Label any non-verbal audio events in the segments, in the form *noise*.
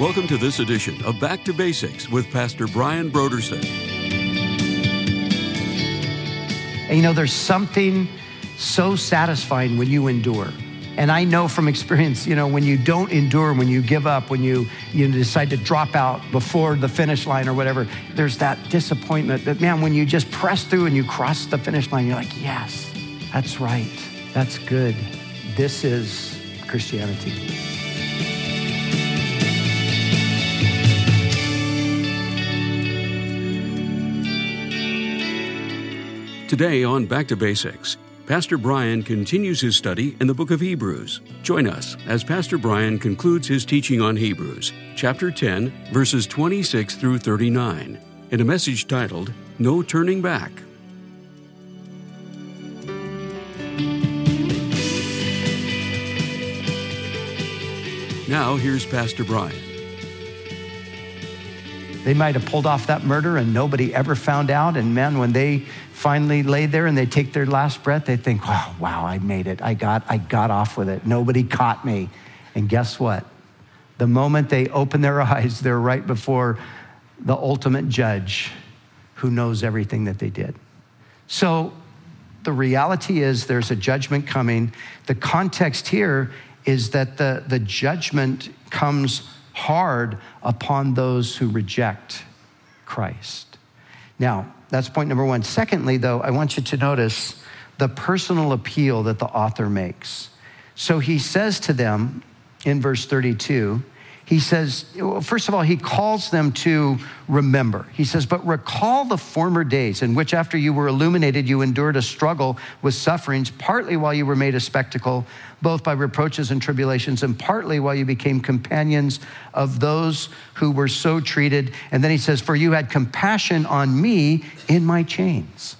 Welcome to this edition of Back to Basics with Pastor Brian Broderson. And you know, there's something so satisfying when you endure. And I know from *laughs* experience, you know, when you don't endure, when you give up, when you, you decide to drop out before the finish line or whatever, there's that disappointment that, man, when you just press through and you cross the finish line, you're like, yes, that's right. That's good. This is Christianity. Today on Back to Basics, Pastor Brian continues his study in the book of Hebrews. Join us as Pastor Brian concludes his teaching on Hebrews, chapter 10, verses 26 through 39, in a message titled, No Turning Back. Now, here's Pastor Brian. They might have pulled off that murder and nobody ever found out. And man, when they finally lay there and they take their last breath, they think, oh, wow, I made it. I got, I got off with it. Nobody caught me. And guess what? The moment they open their *laughs* eyes, they're right before the ultimate judge who knows everything that they did. So the reality is there's a judgment coming. The context here is that the, the judgment comes hard upon those who reject Christ. Now, that's point number one. Secondly, though, I want you to notice the personal appeal that the author makes. So he says to them in verse 32, he says, first of all, he calls them to remember. He says, But recall the former days in which, after you were illuminated, you endured a struggle with sufferings, partly while you were made a spectacle, both by reproaches and tribulations, and partly while you became companions of those who were so treated. And then he says, For you had compassion on me in my chains.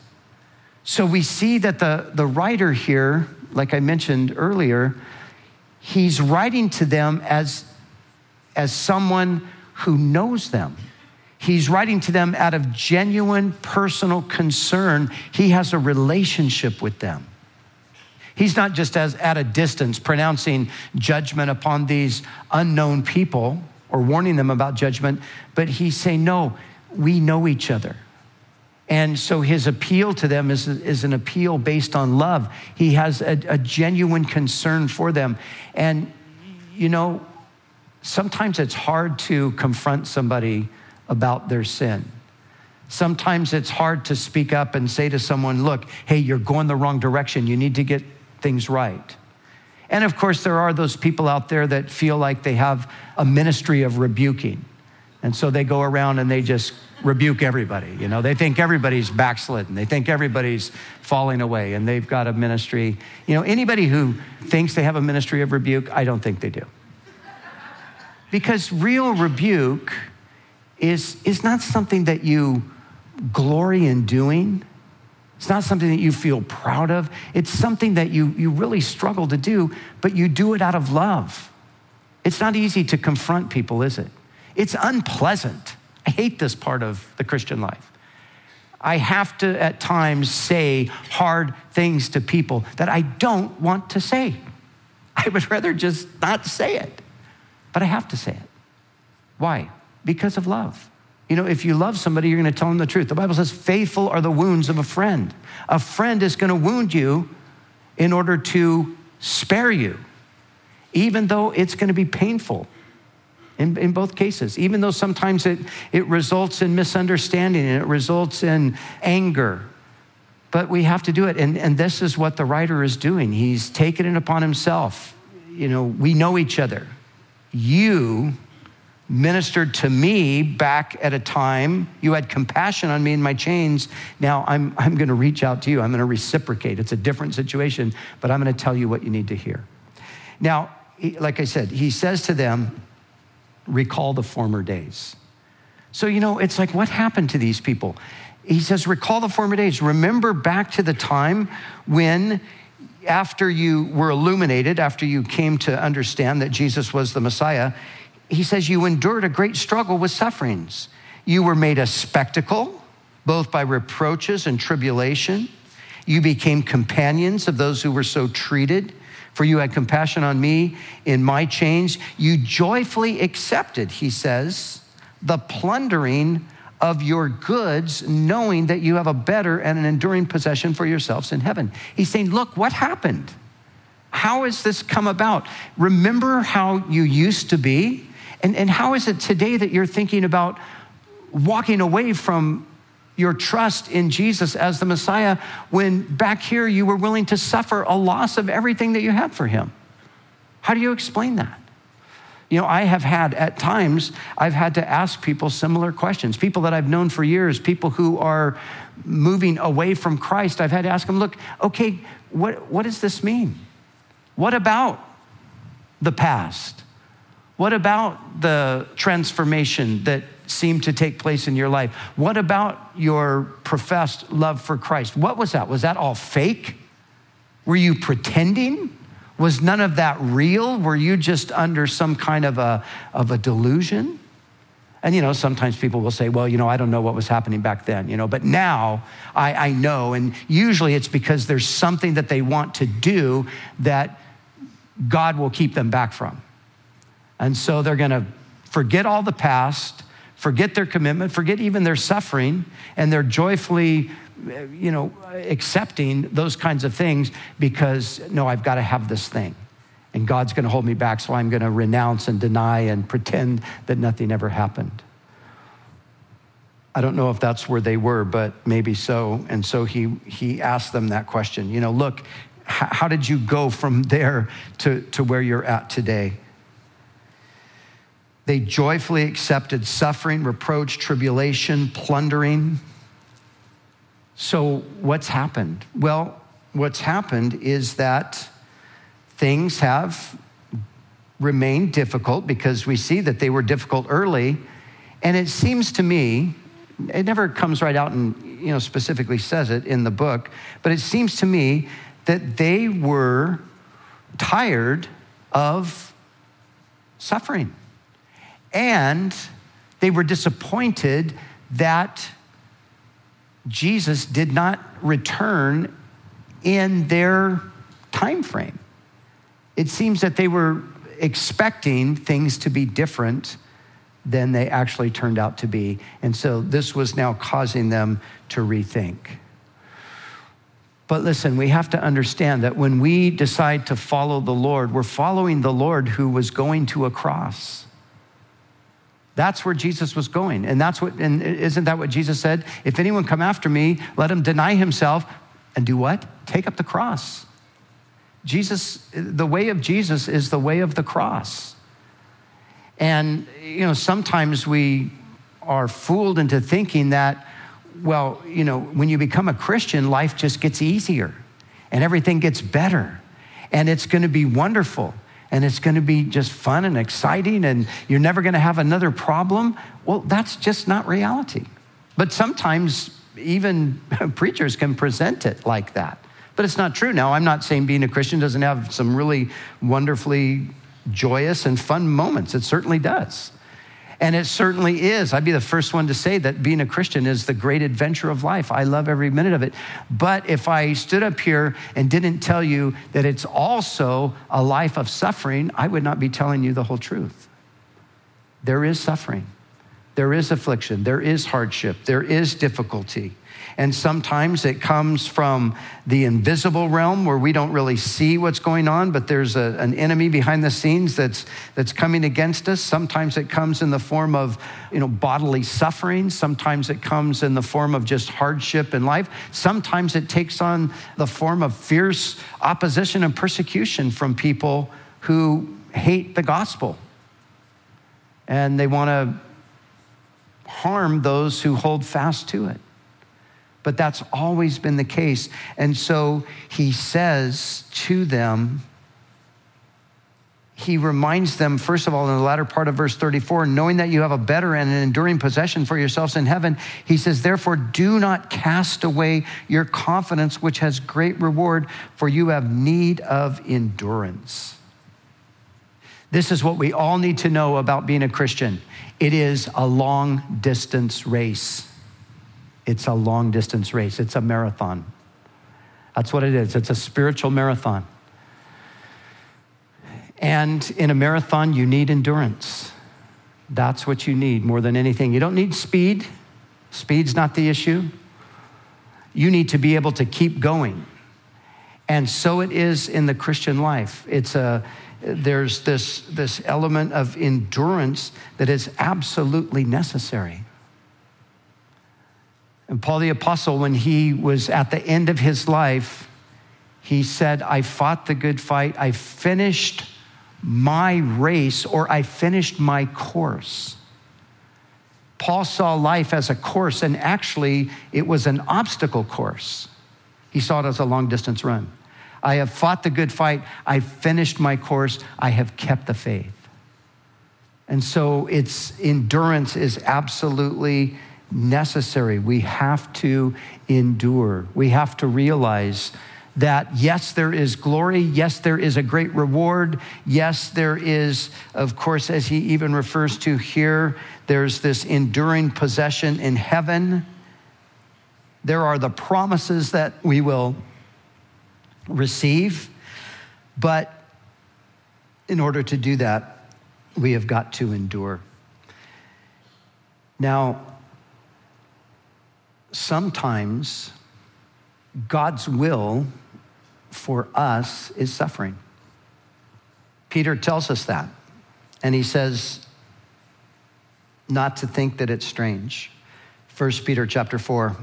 So we see that the, the writer here, like I mentioned earlier, he's writing to them as as someone who knows them. He's writing to them out of genuine personal concern. He has a relationship with them. He's not just as at a distance pronouncing judgment upon these unknown people or warning them about judgment, but he's saying, No, we know each other. And so his appeal to them is, is an appeal based on love. He has a, a genuine concern for them. And, you know, sometimes it's hard to confront somebody about their sin. Sometimes it's hard to speak up and say to someone, look, hey, you're going the wrong direction. You need to get things right. And of course, there are those people out there that feel like they have a ministry of rebuking. And so they go around and they just rebuke everybody. You know, they think everybody's backslidden. They think everybody's falling away and they've got a ministry. You know, anybody who thinks they have a ministry of rebuke, I don't think they do. Because real rebuke is, is not something that you glory in doing. It's not something that you feel proud of. It's something that you, you really struggle to do, but you do it out of love. It's not easy to confront people, is it? It's unpleasant. I hate this part of the Christian life. I have to at times say hard things to people that I don't want to say. *laughs* I would rather just not say it. But I have to say it. Why? Because of love. You know, if you love somebody, you're going to tell them the truth. The Bible says, faithful are the wounds of a friend. A friend is going to wound you in order to spare you, even though it's going to be painful in, in both cases, even though sometimes it, it results in misunderstanding and it results in anger. But we have to do it. And, and this is what the writer is doing. He's taken it upon himself. You know, we know each other you ministered to me back at a time you had compassion on me in my chains. Now i'm, I'm going to reach out to you. I'm going to reciprocate. It's a different situation but i'm going to tell you what you need to hear. Now like i said he says to them recall the former days. So you know it's like what happened to these people? He says recall the former days. Remember back to the time when after you were illuminated, after you came to understand that Jesus was the Messiah, he says you endured a great struggle with sufferings. You were made a spectacle, both by reproaches and tribulation. You became companions of those who were so treated. for you had compassion on me in my chains. You joyfully accepted, he says, the plundering of your goods, knowing that you have a better and an enduring possession for yourselves in heaven. He's saying, Look, what happened? How has this come about? Remember how you used to be? And, and how is it today that you're thinking about walking away from your trust in Jesus as the Messiah when back here you were willing to suffer a loss of everything that you had for him? How do you explain that? You know, I have had at times, I've had to ask people similar questions. People that I've known for years, people who are moving away from Christ, I've had to ask them, look, okay, what, what does this mean? What about the past? What about the transformation that seemed to take place in your life? What about your professed love for Christ? What was that? Was that all fake? Were you pretending? Was none of that real? Were you just under some kind of a, of a delusion? And you know, sometimes people will say, well, you know, I don't know what was happening back then, you know, but now I, I know. And usually it's because there's something that they want to do that God will keep them back from. And so they're going to forget all the past, forget their commitment, forget even their suffering, and they're joyfully, Uh, you know, accepting those kinds of things because, no, I've got to have this thing. And God's going to hold me back, so I'm going to renounce and deny and pretend that nothing ever happened. I don't know if that's where they were, but maybe so. And so he, he asked them that question. You know, look, how did you go from there to, to where you're at today? They joyfully accepted suffering, reproach, tribulation, plundering. So, what's happened? Well, what's happened is that things have remained difficult because we see that they were difficult early. And it seems to me, it never comes right out and you know specifically says it in the book, but it seems to me that they were tired of suffering. And they were disappointed that Jesus did not return in their time frame. It seems that they were expecting things to be different than they actually turned out to be. And so this was now causing them to rethink. But listen, we have to understand that when we decide to follow the Lord, we're following the Lord who was going to a cross. That's where Jesus was going. And that's what, and isn't that what Jesus said? If anyone come after me, let him deny himself and do what? Take up the cross. Jesus, the way of Jesus is the way of the cross. And, you know, sometimes we are fooled into thinking that, well, you know, when you become a Christian, life just gets easier and everything gets better and it's going to be wonderful and it's going to be just fun and exciting and you're never going to have another problem. Well, that's just not reality. But sometimes even *laughs* preachers can present it like that. But it's not true. Now, I'm not saying being a Christian doesn't have some really wonderfully joyous and fun moments. It certainly does. And it certainly is. I'd be the first one to say that being a Christian is the great adventure of life. I love every minute of it. But if I stood up here and didn't tell you that it's also a life of suffering, I would not be telling you the whole truth. There is suffering, there is affliction, there is hardship, there is difficulty. And sometimes it comes from the invisible realm where we don't really see what's going on, but there's a, an enemy behind the scenes that's, that's coming against us. Sometimes it comes in the form of you know, bodily suffering. Sometimes it comes in the form of just hardship in life. Sometimes it takes on the form of fierce opposition and persecution from people who hate the gospel. And they want to harm those who hold fast to it but that's always been the case. And so he says to them, he reminds them, first of all, in the latter part of verse 34, knowing that you have a better and an enduring possession for yourselves in heaven, he says, Therefore, do not cast away your confidence, which has great reward, for you have need of endurance. This is what we all need to know about being a Christian it is a long distance race. It's a long distance race, it's a marathon. That's what it is. It's a spiritual marathon. And in a marathon, you need endurance. That's what you need more than anything. You don't need speed, speed's not the issue. You need to be able to keep going. And so it is in the Christian life. It's a, there's this, this element of endurance that is absolutely necessary. And Paul the Apostle, when he was at the end of his life, he said, I fought the good fight, I finished my race, or I finished my course. Paul saw life as a course, and actually, it was an obstacle course. He saw it as a long distance run. I have fought the good fight. I finished my course. I have kept the faith. And so its endurance is absolutely necessary. We have to endure. We have to realize that yes, there is glory. Yes, there is a great reward. Yes, there is, of course, as he even refers to here, there's this enduring possession in heaven. There are the promises that we will receive. But in order to do that, we have got to endure. Now, sometimes God's will for us is suffering. Peter tells us that. And he says, not to think that it's strange. 1 Peter chapter 4,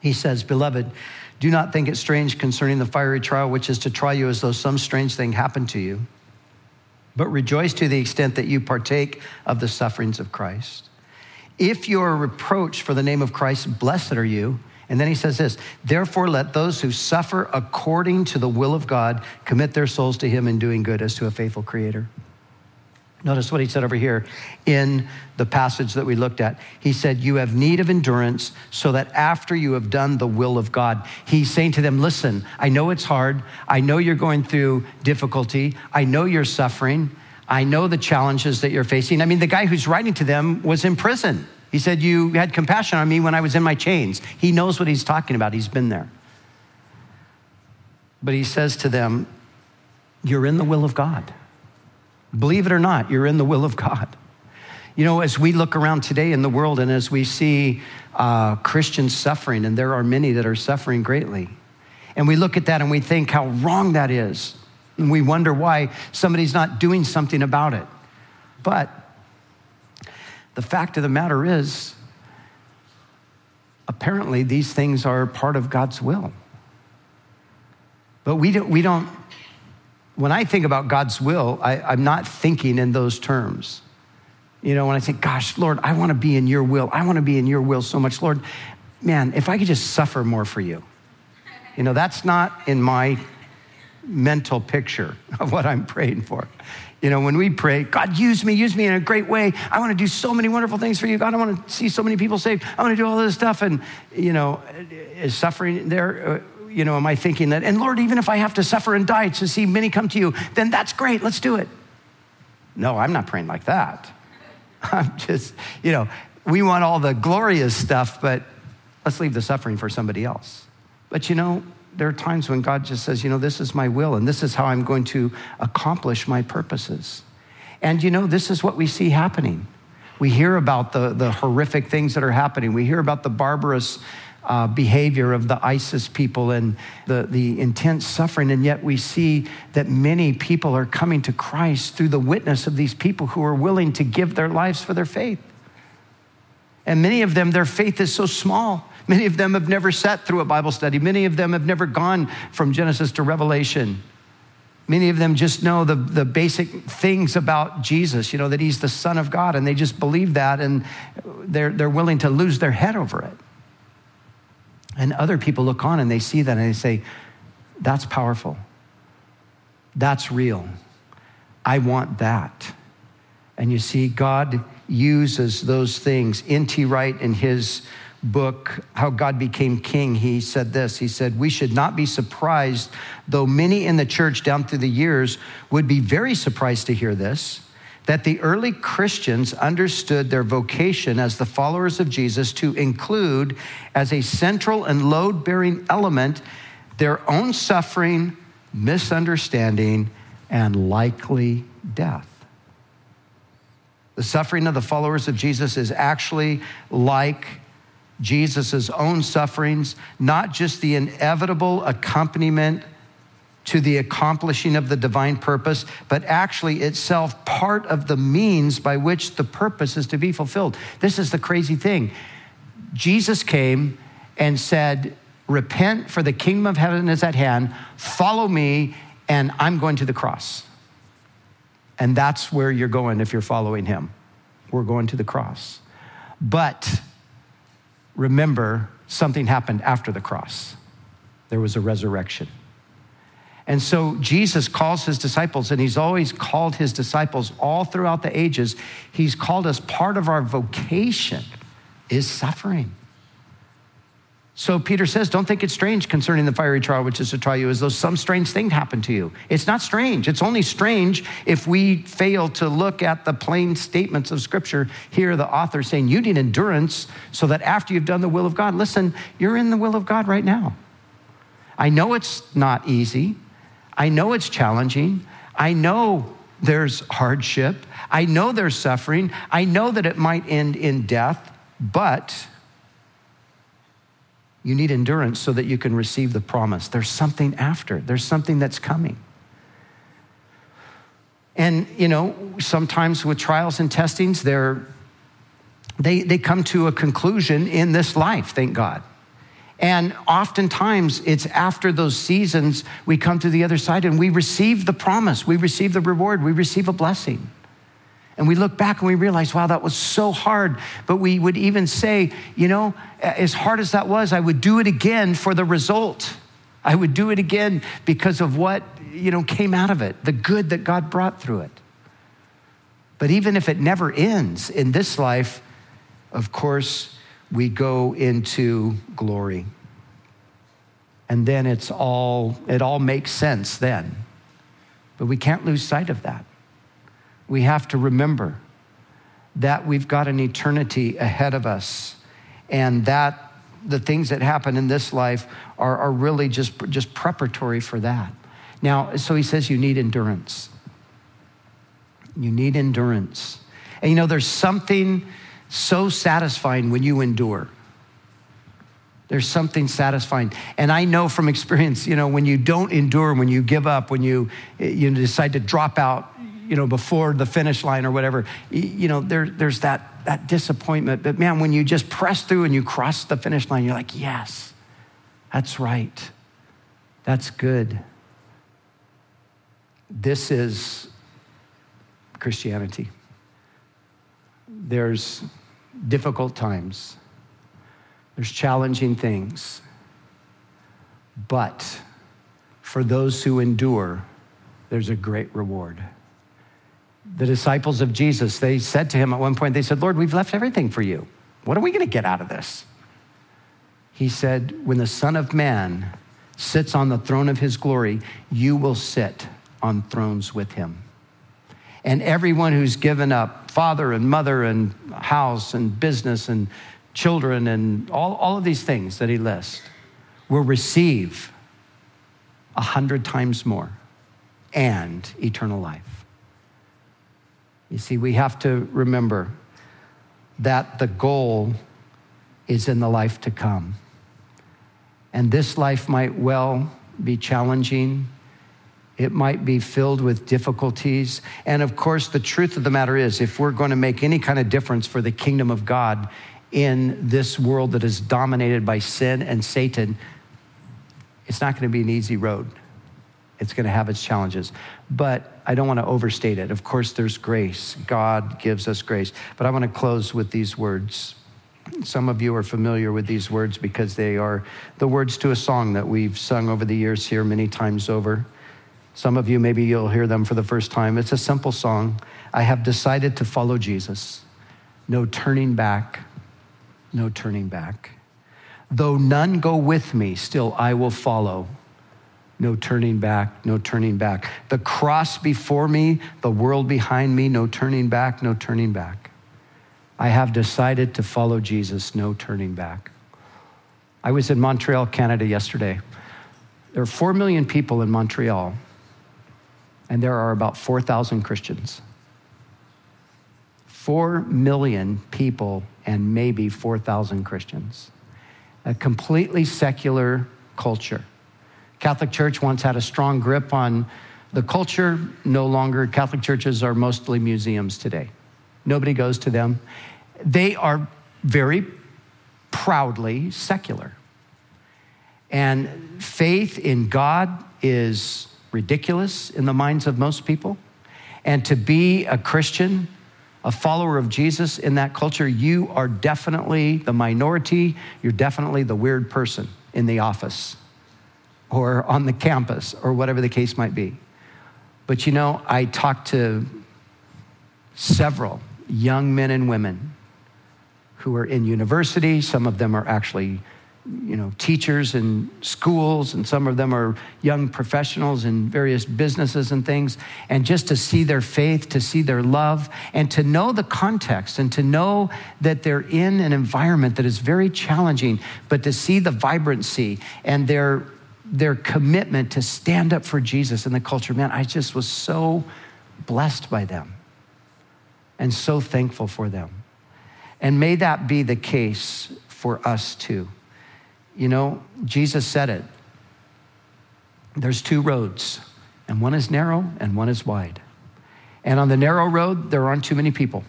he says, Beloved, do not think it strange concerning the fiery trial, which is to try you as though some strange thing happened to you, but rejoice to the extent that you partake of the sufferings of Christ. If you are reproached for the name of Christ, blessed are you. And then he says this Therefore, let those who suffer according to the will of God commit their souls to him in doing good as to a faithful creator. Notice what he said over here in the passage that we looked at. He said, You have need of endurance so that after you have done the will of God, he's saying to them, Listen, I know it's hard. I know you're going through difficulty. I know you're suffering. I know the challenges that you're facing. I mean, the guy who's writing to them was in prison. He said, You had compassion on me when I was in my chains. He knows what he's talking about, he's been there. But he says to them, You're in the will of God. Believe it or not, you're in the will of God. You know, as we look around today in the world and as we see uh, Christians suffering, and there are many that are suffering greatly, and we look at that and we think how wrong that is, and we wonder why somebody's not doing something about it. But the fact of the matter is, apparently, these things are part of God's will. But we don't, we don't when I think about God's will, I, am not thinking in those terms. You know, when I think, gosh, Lord, I want to be in your will. I want to be in your will so much. Lord, man, if I could just suffer more for you. You know, that's not in my mental picture of what I'm praying for. You know, when we pray, God, use me, use me in a great way. I want to do so many wonderful things for you. God, I want to see so many people saved. I want to do all this stuff. And, you know, is suffering there? Uh, You know, am I thinking that, and Lord, even if I have to suffer and die to see many come to you, then that's great, let's do it. No, I'm not praying like that. *laughs* I'm just, you know, we want all the glorious stuff, but let's leave the suffering for somebody else. But you know, there are times when God just says, you know, this is my will and this is how I'm going to accomplish my purposes. And you know, this is what we see happening. We hear about the, the horrific things that are happening. We hear about the barbarous uh, behavior of the ISIS people and the, the intense suffering. And yet we see that many people are coming to Christ through the witness of these people who are willing to give their lives for their faith. And many of them, their faith is so small. Many of them have never sat through a Bible study. Many of them have never gone from Genesis to Revelation. Many of them just know the, the basic things about Jesus, you know, that he's the Son of God, and they just believe that, and they're, they're willing to lose their head over it. And other people look on and they see that and they say, that's powerful. That's real. I want that. And you see, God uses those things. N.T. Wright, in his book, How God Became King, he said this. He said, We should not be surprised, though many in the church down through the years would be very surprised to hear this that the early Christians understood their vocation as the followers of Jesus to include as a central and load bearing element their own suffering, misunderstanding, and likely death. The suffering of the followers of Jesus is actually like Jesus' own sufferings, not just the inevitable accompaniment to the accomplishing of the divine purpose, but actually itself part of the means by which the purpose is to be fulfilled. This is the crazy thing. Jesus came and said, Repent, for the kingdom of heaven is at hand. Follow me, and I'm going to the cross. And that's where you're going if you're following him. We're going to the cross. But remember, something happened after the cross there was a resurrection. And so Jesus calls his disciples, and he's always called his disciples all throughout the ages. He's called us part of our vocation is suffering. So Peter says, Don't think it's strange concerning the fiery trial which is to try you as though some strange thing happened to you. It's not strange. It's only strange if we fail to look at the plain statements of Scripture. Here, the author saying, You need endurance so that after you've done the will of God, listen, you're in the will of God right now. I know it's not easy. I know it's challenging. I know there's hardship. I know there's suffering. I know that it might end in death, but you need endurance so that you can receive the promise. There's something after, there's something that's coming. And, you know, sometimes with trials and testings, they're, they, they come to a conclusion in this life, thank God. And oftentimes it's after those seasons we come to the other side and we receive the promise, we receive the reward, we receive a blessing. And we look back and we realize, wow, that was so hard. But we would even say, you know, as hard as that was, I would do it again for the result. I would do it again because of what, you know, came out of it, the good that God brought through it. But even if it never ends in this life, of course, we go into glory. And then it's all, it all makes sense then. But we can't lose sight of that we have to remember that we've got an eternity ahead of us and that the things that happen in this life are, are really just, just preparatory for that. Now, so he says you need endurance. You need endurance. And you know, there's something so satisfying when you endure. There's something satisfying. And I know from experience, you know, when you don't endure, when you give up, when you, you decide to drop out, you know, before the finish line or whatever, you know, there, there's that, that disappointment. But man, when you just press through and you cross the finish line, you're like, yes, that's right. That's good. This is Christianity. There's difficult times, there's challenging things. But for those who endure, there's a great reward the disciples of Jesus, they said to him at one point, they said, Lord, we've left everything for you. What are we going to get out of this? He said, When the Son of Man sits on the throne of his glory, you will sit on thrones with him. And everyone who's given up father and mother and house and business and children and all, all of these things that he lists will receive a hundred times more and eternal life. You see, we have to remember that the goal is in the life to come. And this life might well be challenging. It might be filled with difficulties. And of course, the truth of the matter is, if we're going to make any kind of difference for the kingdom of God in this world that is dominated by sin and Satan, it's not going to be an easy road. It's going to have its challenges. But I don't want to overstate it. Of course, there's grace. God gives us grace. But I want to close with these words. Some of you are familiar with these words because they are the words to a song that we've sung over the years here many times over. Some of you, maybe you'll hear them for the first time. It's a simple song. I have decided to follow Jesus. No turning back, no turning back. Though none go with me, still I will follow no turning back, no turning back. The cross before me, the world behind me, no turning back, no turning back. I have decided to follow Jesus, no turning back. I was in Montreal, Canada yesterday. There are 4 million people in Montreal. And there are about 4,000 Christians. Four million people and maybe 4,000 Christians. A completely secular culture. Catholic Church once had a strong grip on the culture. No longer, Catholic churches are mostly museums today. Nobody goes to them. They are very proudly secular. And faith in God is ridiculous in the minds of most people. And to be a Christian, a follower of Jesus in that culture, you are definitely the minority. You're definitely the weird person in the office or on the campus or whatever the case might be. But you know, I talked to several young men and women who are in university. Some of them are actually you know, teachers in schools, and some of them are young professionals in various businesses and things. And just to see their faith, to see their love, and to know the context, and to know that they're in an environment that is very challenging, but to see the vibrancy and their, their commitment to stand up for Jesus in the culture, man, I just was so blessed by them and so thankful for them. And may that be the case for us too. You know, Jesus said it. There's two roads, and one is narrow and one is wide. And on the narrow road, there aren't too many people.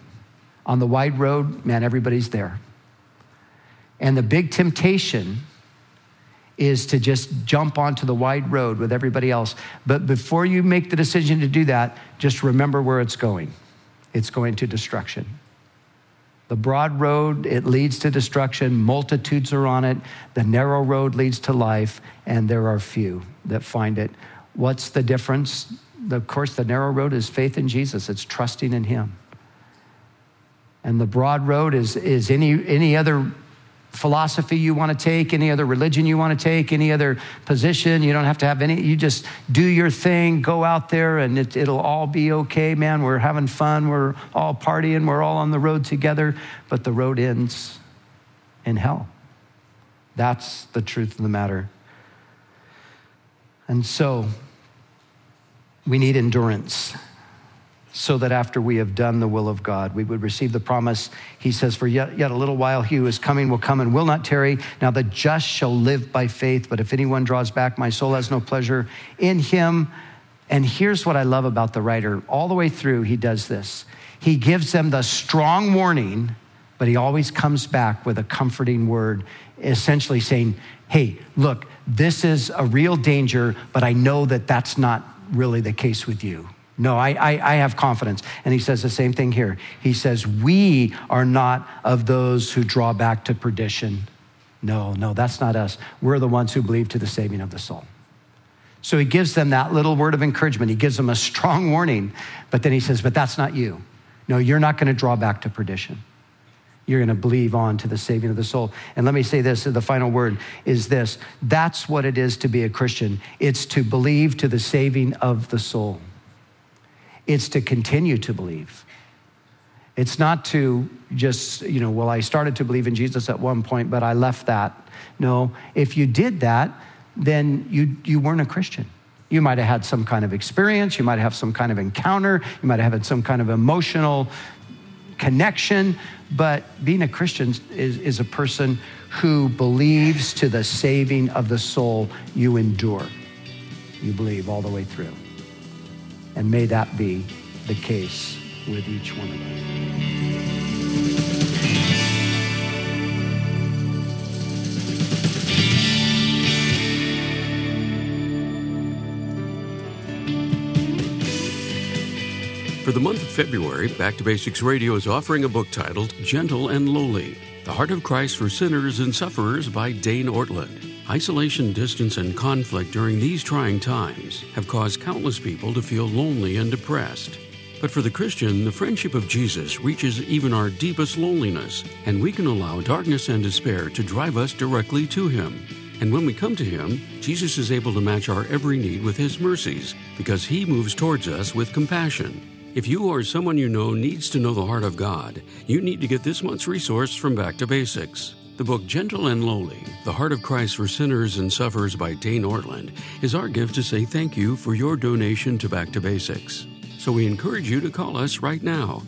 On the wide road, man, everybody's there. And the big temptation is to just jump onto the wide road with everybody else. But before you make the decision to do that, just remember where it's going it's going to destruction. The broad road, it leads to destruction. Multitudes are on it. The narrow road leads to life, and there are few that find it. What's the difference? Of course, the narrow road is faith in Jesus, it's trusting in Him. And the broad road is, is any, any other philosophy you want to take, any other religion you want to take, any other position. You don't have to have any, you just do your thing, go out there, and it, it'll all be okay, man. We're having fun, we're all partying, we're all on the road together, but the road ends in hell. That's the truth of the matter. And so, we need endurance so that after we have done the will of God, we would receive the promise. He says, For yet, yet a little while he who is coming will come and will not tarry. Now the just shall live by faith, but if anyone draws back, my soul has no pleasure in him. And here's what I love about the writer all the way through, he does this. He gives them the strong warning, but he always comes back with a comforting word, essentially saying, Hey, look, this is a real danger, but I know that that's not really the case with you. No, I, I, I, have confidence. And he says the same thing here. He says, We are not of those who draw back to perdition. No, no, that's not us. We're the ones who believe to the saving of the soul. So he gives them that little word of encouragement. He gives them a strong warning, but then he says, But that's not you. No, you're not going to draw back to perdition. You're going to believe on to the saving of the soul. And let me say this the final word is this that's what it is to be a Christian it's to believe to the saving of the soul. It's to continue to believe. It's not to just, you know, well, I started to believe in Jesus at one point, but I left that. No, if you did that, then you, you weren't a Christian. You might have had some kind of experience, you might have some kind of encounter, you might have had some kind of emotional connection, but being a Christian is, is a person who believes to the saving of the soul you endure. You believe all the way through. And may that be the case with each one of us. For the month of February, Back to Basics Radio is offering a book titled Gentle and Lowly The Heart of Christ for Sinners and Sufferers by Dane Ortlund. Isolation, distance, and conflict during these trying times have caused countless people to feel lonely and depressed. But for the Christian, the friendship of Jesus reaches even our deepest loneliness, and we can allow darkness and despair to drive us directly to Him. And when we come to Him, Jesus is able to match our every need with His mercies, because He moves towards us with compassion. If you or someone you know needs to know the heart of God, you need to get this month's resource from Back to Basics. The book Gentle and Lowly The Heart of Christ for Sinners and Sufferers by Dane Ortlund is our gift to say thank you for your donation to Back to Basics. So we encourage you to call us right now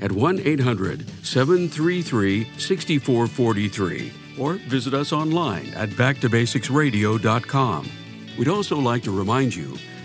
at 1 800 733 6443 or visit us online at backtobasicsradio.com. We'd also like to remind you